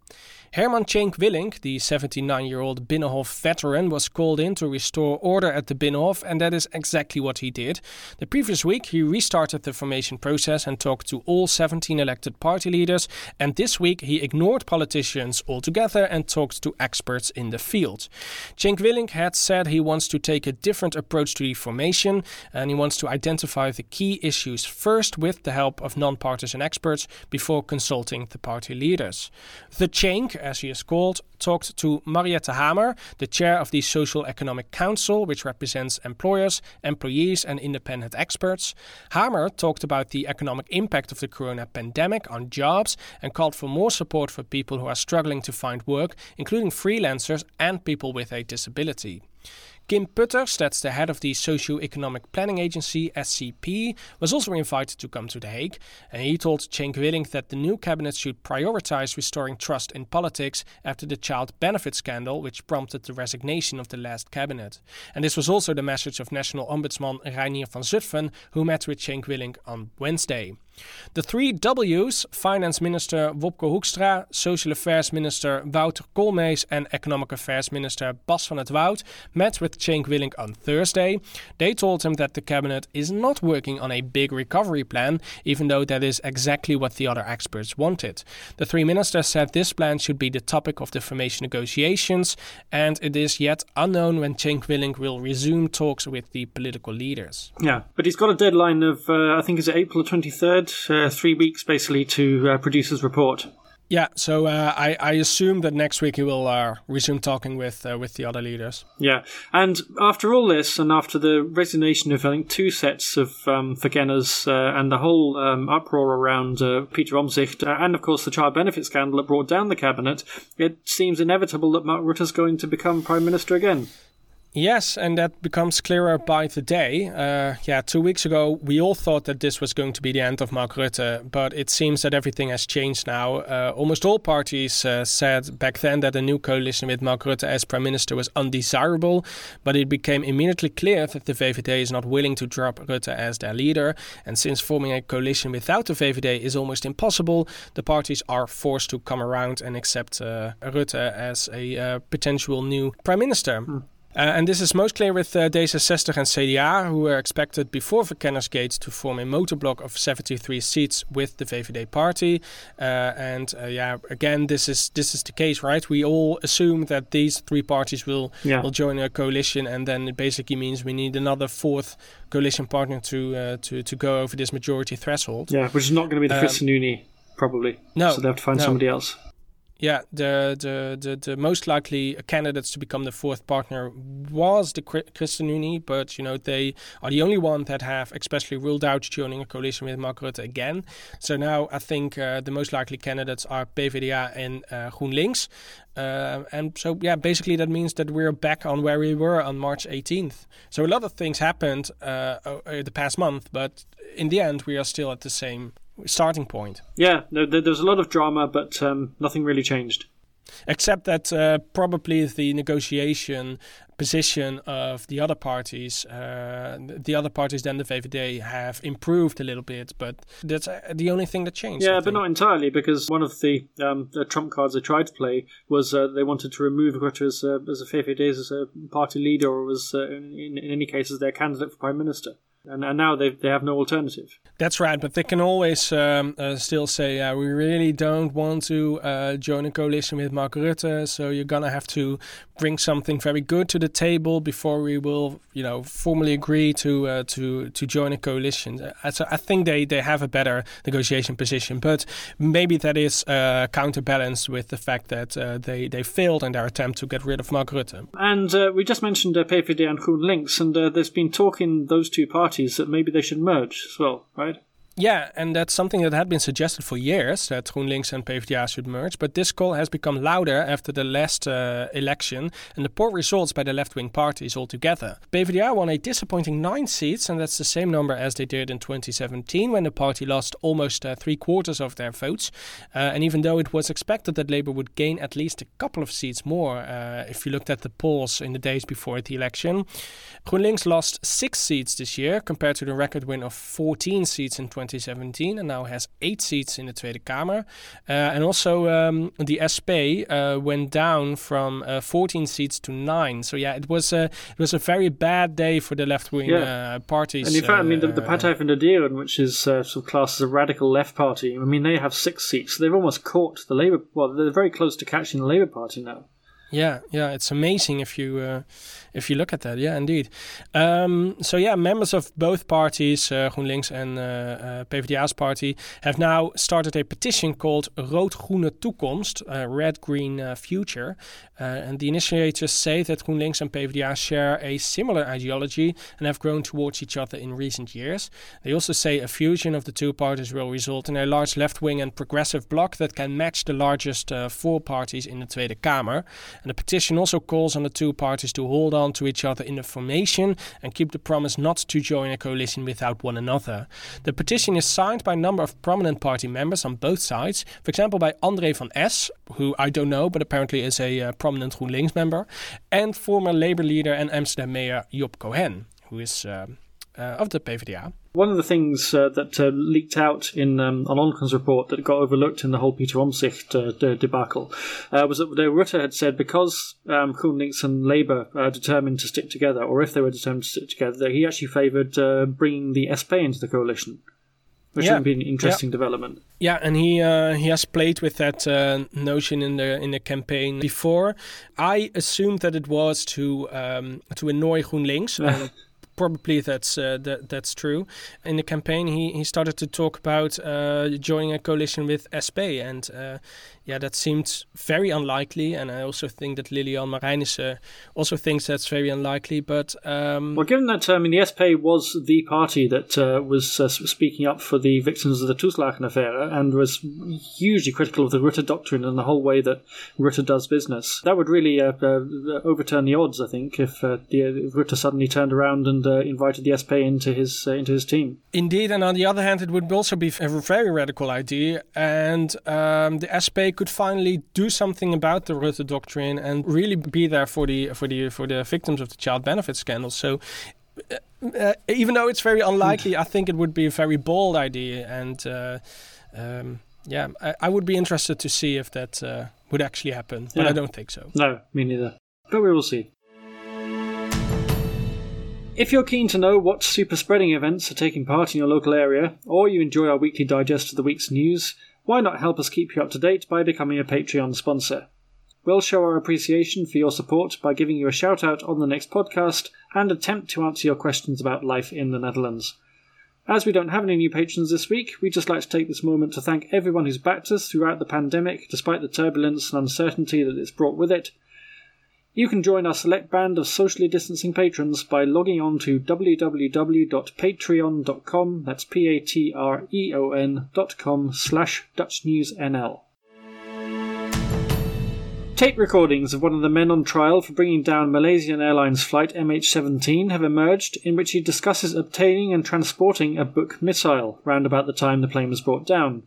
Herman Tjeenk Willink, the 79 year old Binnenhof veteran, was called in to restore order at the Binnenhof, and that is exactly what he did. The previous week, he restarted the formation process and talked to all 17 elected party leaders, and this week, he ignored politicians altogether and talked to experts in the field. Tjeenk Willink had said he wants to take a different approach to the formation, and he wants to identify the key issues first with the help of non partisan experts before consulting the party leaders. The Tjeenk as he is called, talked to Mariette Hamer, the chair of the Social Economic Council, which represents employers, employees, and independent experts. Hamer talked about the economic impact of the corona pandemic on jobs and called for more support for people who are struggling to find work, including freelancers and people with a disability. Kim Putters, that's the head of the Socio-Economic Planning Agency, SCP, was also invited to come to The Hague, and he told Tjeenk Willink that the new cabinet should prioritize restoring trust in politics after the child benefit scandal, which prompted the resignation of the last cabinet. And this was also the message of National Ombudsman Reinier van Zutphen, who met with Tjeenk Willink on Wednesday. The three W's, Finance Minister Wopke Hoekstra, Social Affairs Minister Wouter Koolmees and Economic Affairs Minister Bas van het Wout, met with Tjeenk Willink on Thursday. They told him that the cabinet is not working on a big recovery plan, even though that is exactly what the other experts wanted. The three ministers said this plan should be the topic of the formation negotiations, and it is yet unknown when Tjeenk Willink will resume talks with the political leaders. Yeah, but he's got a deadline of, uh, I think, is April 23rd? Uh, three weeks basically to uh, produce his report. Yeah, so uh, I, I assume that next week he will uh, resume talking with uh, with the other leaders. Yeah, and after all this, and after the resignation of I think two sets of um, uh, and the whole um, uproar around uh, Peter Omtzigt, uh, and of course the child benefit scandal that brought down the cabinet, it seems inevitable that Mark Rutte is going to become prime minister again. Yes, and that becomes clearer by the day. Uh, yeah, two weeks ago, we all thought that this was going to be the end of Mark Rutte, but it seems that everything has changed now. Uh, almost all parties uh, said back then that a new coalition with Mark Rutte as Prime Minister was undesirable, but it became immediately clear that the VVD is not willing to drop Rutte as their leader. And since forming a coalition without the VVD is almost impossible, the parties are forced to come around and accept uh, Rutte as a uh, potential new Prime Minister. Mm. Uh, and this is most clear with uh, D66 and CDA, who were expected before Verkennersgate to form a motorblock of 73 seats with the VVD party. Uh, and uh, yeah, again, this is this is the case, right? We all assume that these three parties will yeah. will join a coalition, and then it basically means we need another fourth coalition partner to uh, to to go over this majority threshold. Yeah, which is not going to be the um, Christian probably. No, so they have to find no. somebody else yeah, the, the, the, the most likely candidates to become the fourth partner was the ChristenUnie, but you know they are the only one that have especially ruled out joining a coalition with Mark Rutte again. So now I think uh, the most likely candidates are PvdA and uh, GroenLinks, uh, and so yeah, basically that means that we're back on where we were on March 18th. So a lot of things happened uh, the past month, but in the end we are still at the same starting point. Yeah, there, there's a lot of drama, but um, nothing really changed. Except that uh, probably the negotiation position of the other parties, uh, the other parties than the VVD, have improved a little bit, but that's uh, the only thing that changed. Yeah, but not entirely, because one of the, um, the trump cards they tried to play was uh, they wanted to remove Rutte as, uh, as a VVD as a party leader, or was uh, in, in any case as their candidate for prime minister. And, and now they they have no alternative. That's right, but they can always um, uh, still say, "Yeah, we really don't want to uh, join a coalition with Mark Rutte, so you're gonna have to bring something very good to the table before we will, you know, formally agree to uh, to to join a coalition." Uh, so I think they, they have a better negotiation position, but maybe that is uh, counterbalanced with the fact that uh, they they failed in their attempt to get rid of Mark Rutte. And we just mentioned uh, PVD and GroenLinks, and there's been talk in those two parties that maybe they should merge as well, right? Yeah, and that's something that had been suggested for years that GroenLinks and PvdA should merge. But this call has become louder after the last uh, election and the poor results by the left wing parties altogether. PvdA won a disappointing nine seats, and that's the same number as they did in 2017 when the party lost almost uh, three quarters of their votes. Uh, and even though it was expected that Labour would gain at least a couple of seats more, uh, if you looked at the polls in the days before the election, GroenLinks lost six seats this year compared to the record win of 14 seats in 2017. 2017 and now has eight seats in the Tweede Kamer. Uh, and also um, the SP uh, went down from uh, 14 seats to nine. So yeah, it was a it was a very bad day for the left wing yeah. parties. And in fact, I mean the, the Partij van de Dieren, which is uh, sort of classed as a radical left party. I mean they have six seats. So they've almost caught the Labour. Well, they're very close to catching the Labour Party now. Yeah, yeah, it's amazing if you uh, if you look at that. Yeah, indeed. Um, so yeah, members of both parties, uh, GroenLinks and uh, uh, PvdA's party, have now started a petition called Rood-Groene Toekomst, uh, Red Green uh, Future. And the initiators say that GroenLinks and PvdA share a similar ideology and have grown towards each other in recent years. They also say a fusion of the two parties will result in a large left-wing and progressive bloc that can match the largest four parties in the Tweede Kamer. And the petition also calls on the two parties to hold on to each other in the formation and keep the promise not to join a coalition without one another. The petition is signed by a number of prominent party members on both sides. For example, by André van Es, who I don't know, but apparently is a uh, prominent GroenLinks member, and former Labour leader and Amsterdam mayor Job Cohen, who is. Uh, of the PvdA. One of the things uh, that uh, leaked out in um, an Onkens report that got overlooked in the whole Peter Omtzigt uh, debacle uh, was that Rutte had said because um, GroenLinks and Labour are determined to stick together, or if they were determined to stick together, that he actually favoured uh, bringing the SP into the coalition which yeah. would be an interesting yeah. development. Yeah, and he uh, he has played with that uh, notion in the in the campaign before. I assumed that it was to um, to annoy GroenLinks. probably that's uh, that that's true. In the campaign, he, he started to talk about uh, joining a coalition with SP, and uh, yeah, that seemed very unlikely. And I also think that Lilian Marijnissen also thinks that's very unlikely. But um, well, given that um, I mean, the SP was the party that uh, was uh, speaking up for the victims of the Toeslagen affair and was hugely critical of the Rutte doctrine and the whole way that Rutte does business, that would really uh, uh overturn the odds. I think if, uh, the, if Rutte suddenly turned around and uh, invited the SP into his into his team. Indeed, and on the other hand, it would also be a very radical idea, and um, the SP could finally do something about the Rutte doctrine and really be there for the for the for the victims of the child benefit scandal. So. Uh, uh, even though it's very unlikely, I think it would be a very bold idea, and uh, um, yeah, I, I, would be interested to see if that uh, would actually happen, but yeah. I don't think so. No, me neither. But we will see. If you're keen to know what super spreading events are taking part in your local area, or you enjoy our weekly digest of the week's news, why not help us keep you up to date by becoming a Patreon sponsor? We'll show our appreciation for your support by giving you a shout out on the next podcast and attempt to answer your questions about life in the Netherlands. As we don't have any new patrons this week, we'd just like to take this moment to thank everyone who's backed us throughout the pandemic, despite the turbulence and uncertainty that it's brought with it, you can join our select band of socially distancing patrons by logging on to www.patreon.com, that's P-A-T-R-E-O-N dot com slash DutchNewsNL. Tape recordings of one of the men on trial for bringing down Malaysian Airlines flight MH17 have emerged, in which he discusses obtaining and transporting a Buk missile round about the time the plane was brought down.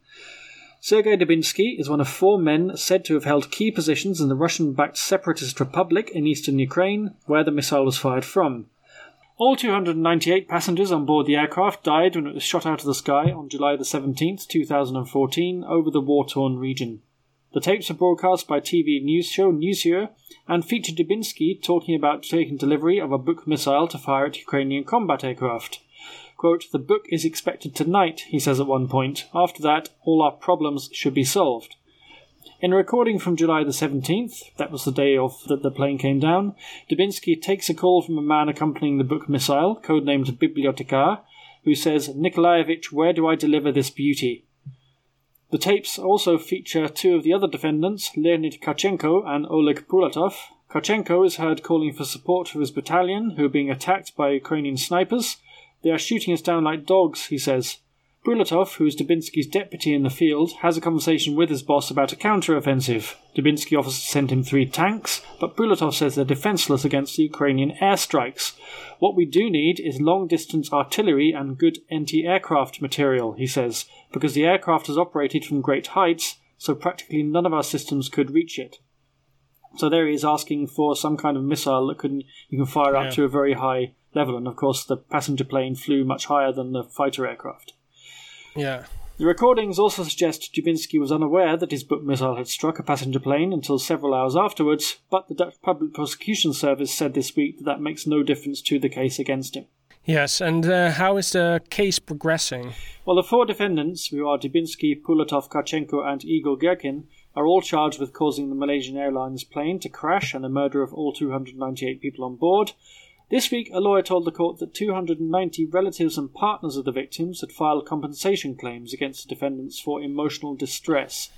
Sergei Dubinsky is one of four men said to have held key positions in the Russian backed separatist republic in eastern Ukraine, where the missile was fired from. All 298 passengers on board the aircraft died when it was shot out of the sky on July the 17th, 2014, over the war torn region. The tapes are broadcast by TV news show Nieuwsuur and feature Dubinsky talking about taking delivery of a Buk missile to fire at Ukrainian combat aircraft. Quote, the Buk is expected tonight, he says at one point. After that, all our problems should be solved. In a recording from July the 17th, that was the day of that the plane came down, Dubinsky takes a call from a man accompanying the Buk Missile, codenamed Bibliotekar, who says, Nikolaevich, where do I deliver this beauty? The tapes also feature two of the other defendants, Leonid Kharchenko and Oleg Pulatov. Kharchenko is heard calling for support for his battalion, who are being attacked by Ukrainian snipers. They are shooting us down like dogs, he says. Pulatov, who is Dubinsky's deputy in the field, has a conversation with his boss about a counter-offensive. Dubinsky offers to send him three tanks, but Pulatov says they're defenseless against the Ukrainian airstrikes. What we do need is long-distance artillery and good anti-aircraft material, he says, because the aircraft has operated from great heights, so practically none of our systems could reach it. So there he is asking for some kind of missile that can you can fire yeah. up to a very high level, and of course the passenger plane flew much higher than the fighter aircraft. Yeah. The recordings also suggest Dubinsky was unaware that his Buk missile had struck a passenger plane until several hours afterwards, but the Dutch Public Prosecution Service said this week that that makes no difference to the case against him. Yes, and uh, how is the case progressing? Well, the four defendants, who are Dubinsky, Pulatov, Kharchenko, and Igor Girkin, are all charged with causing the Malaysian Airlines plane to crash and the murder of all 298 people on board, this week, a lawyer told the court that 290 relatives and partners of the victims had filed compensation claims against the defendants for emotional distress.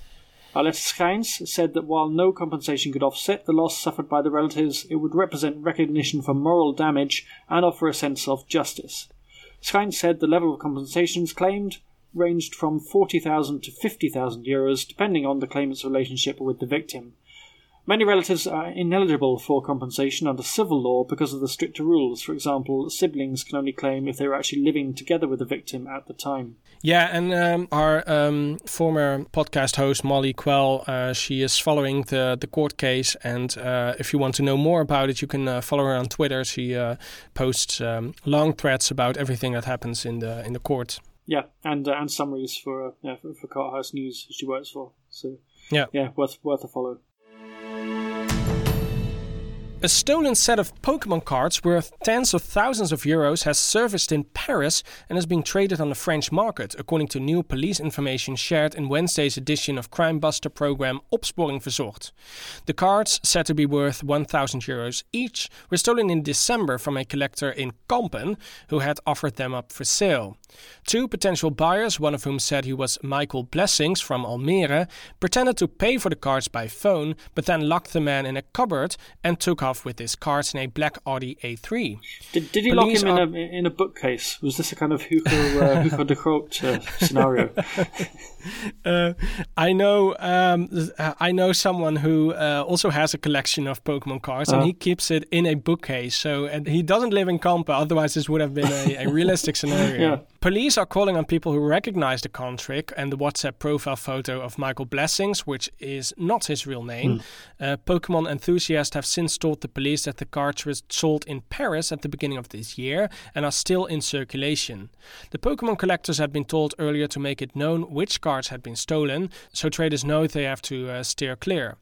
Arlette Schijns said that while no compensation could offset the loss suffered by the relatives, it would represent recognition for moral damage and offer a sense of justice. Schijns said the level of compensations claimed ranged from 40,000 to 50,000 euros, depending on the claimant's relationship with the victim. Many relatives are ineligible for compensation under civil law because of the stricter rules. For example, siblings can only claim if they were actually living together with the victim at the time. Yeah, and um, our um, former podcast host Molly Quell, uh, she is following the the court case, and uh, if you want to know more about it, you can uh, follow her on Twitter. She uh, posts um, long threads about everything that happens in the in the court. Yeah, and uh, and summaries for uh, yeah for, for Courthouse News she works for. So yeah, yeah, worth worth a follow. A stolen set of Pokemon cards worth tens of thousands of euros has surfaced in Paris and is being traded on the French market, according to new police information shared in Wednesday's edition of Crime Buster program Opsporing Verzocht. The cards, said to be worth 1000 euros each, were stolen in December from a collector in Kampen who had offered them up for sale. Two potential buyers, one of whom said he was Michael Blessings from Almere, pretended to pay for the cards by phone, but then locked the man in a cupboard and took off with his cards in a black Audi A3. Did, did he Police lock him in, a, in a bookcase? Was this a kind of Hugo, uh, de Groot uh, scenario? uh, I know um, I know someone who uh, also has a collection of Pokemon cards, and uh-huh. he keeps it in a bookcase. So, and he doesn't live in Kampen, otherwise this would have been a, a realistic scenario. yeah. Police are calling on people who recognize the con trick and the WhatsApp profile photo of Michael Blessings, which is not his real name. Mm. Uh, Pokemon enthusiasts have since told the police that the cards were sold in Paris at the beginning of this year and are still in circulation. The Pokemon collectors had been told earlier to make it known which cards had been stolen, so traders know they have to uh, steer clear.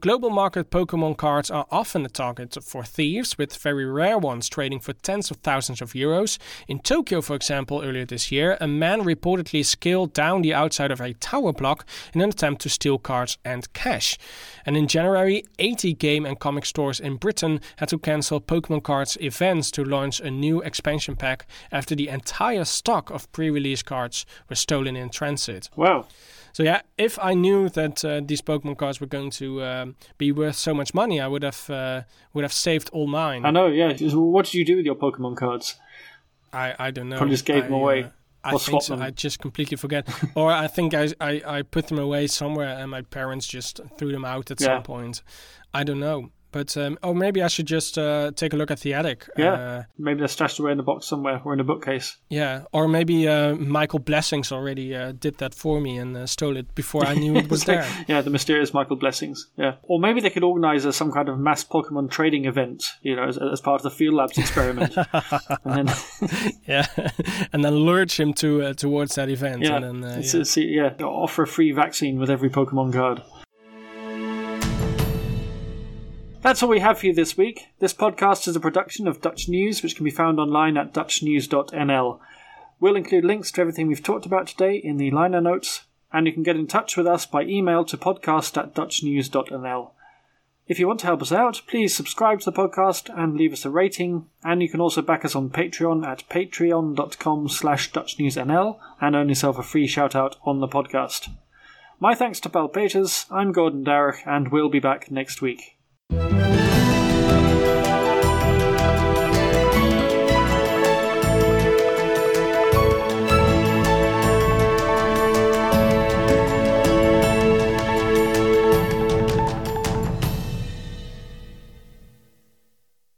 Global market Pokemon cards are often a target for thieves, with very rare ones trading for tens of thousands of euros. In Tokyo, for example, earlier this year, a man reportedly scaled down the outside of a tower block in an attempt to steal cards and cash. And in January, 80 game and comic stores in Britain had to cancel Pokemon cards events to launch a new expansion pack after the entire stock of pre release cards was stolen in transit. Wow. So yeah, if I knew that uh, these Pokemon cards were going to um, be worth so much money, I would have uh, would have saved all mine. I know. Yeah. What did you do with your Pokemon cards? I I don't know. Probably just gave I, them away. Uh, I think so. I just completely forget, or I think I, I I put them away somewhere, and my parents just threw them out at yeah. some point. I don't know. But um, oh, maybe I should just uh, take a look at the attic. Yeah, uh, maybe they're stashed away in the box somewhere or in a bookcase. Yeah, or maybe uh, Michael Blessings already uh, did that for me and uh, stole it before I knew it was there. yeah, the mysterious Michael Blessings. Yeah, or maybe they could organize some kind of mass Pokemon trading event. You know, as, as part of the Field Labs experiment. and then yeah, and then lurch him to uh, towards that event. Yeah, and then, yeah. It's, yeah, offer a free vaccine with every Pokemon card. That's all we have for you this week. This podcast is a production of Dutch News, which can be found online at dutchnews.nl. We'll include links to everything we've talked about today in the liner notes, and you can get in touch with us by email to podcast at dutchnews.nl. If you want to help us out, please subscribe to the podcast and leave us a rating, and you can also back us on Patreon at patreon.com slash dutchnewsnl and earn yourself a free shout out on the podcast. My thanks to Paul Peters, I'm Gordon Darroch, and we'll be back next week. Música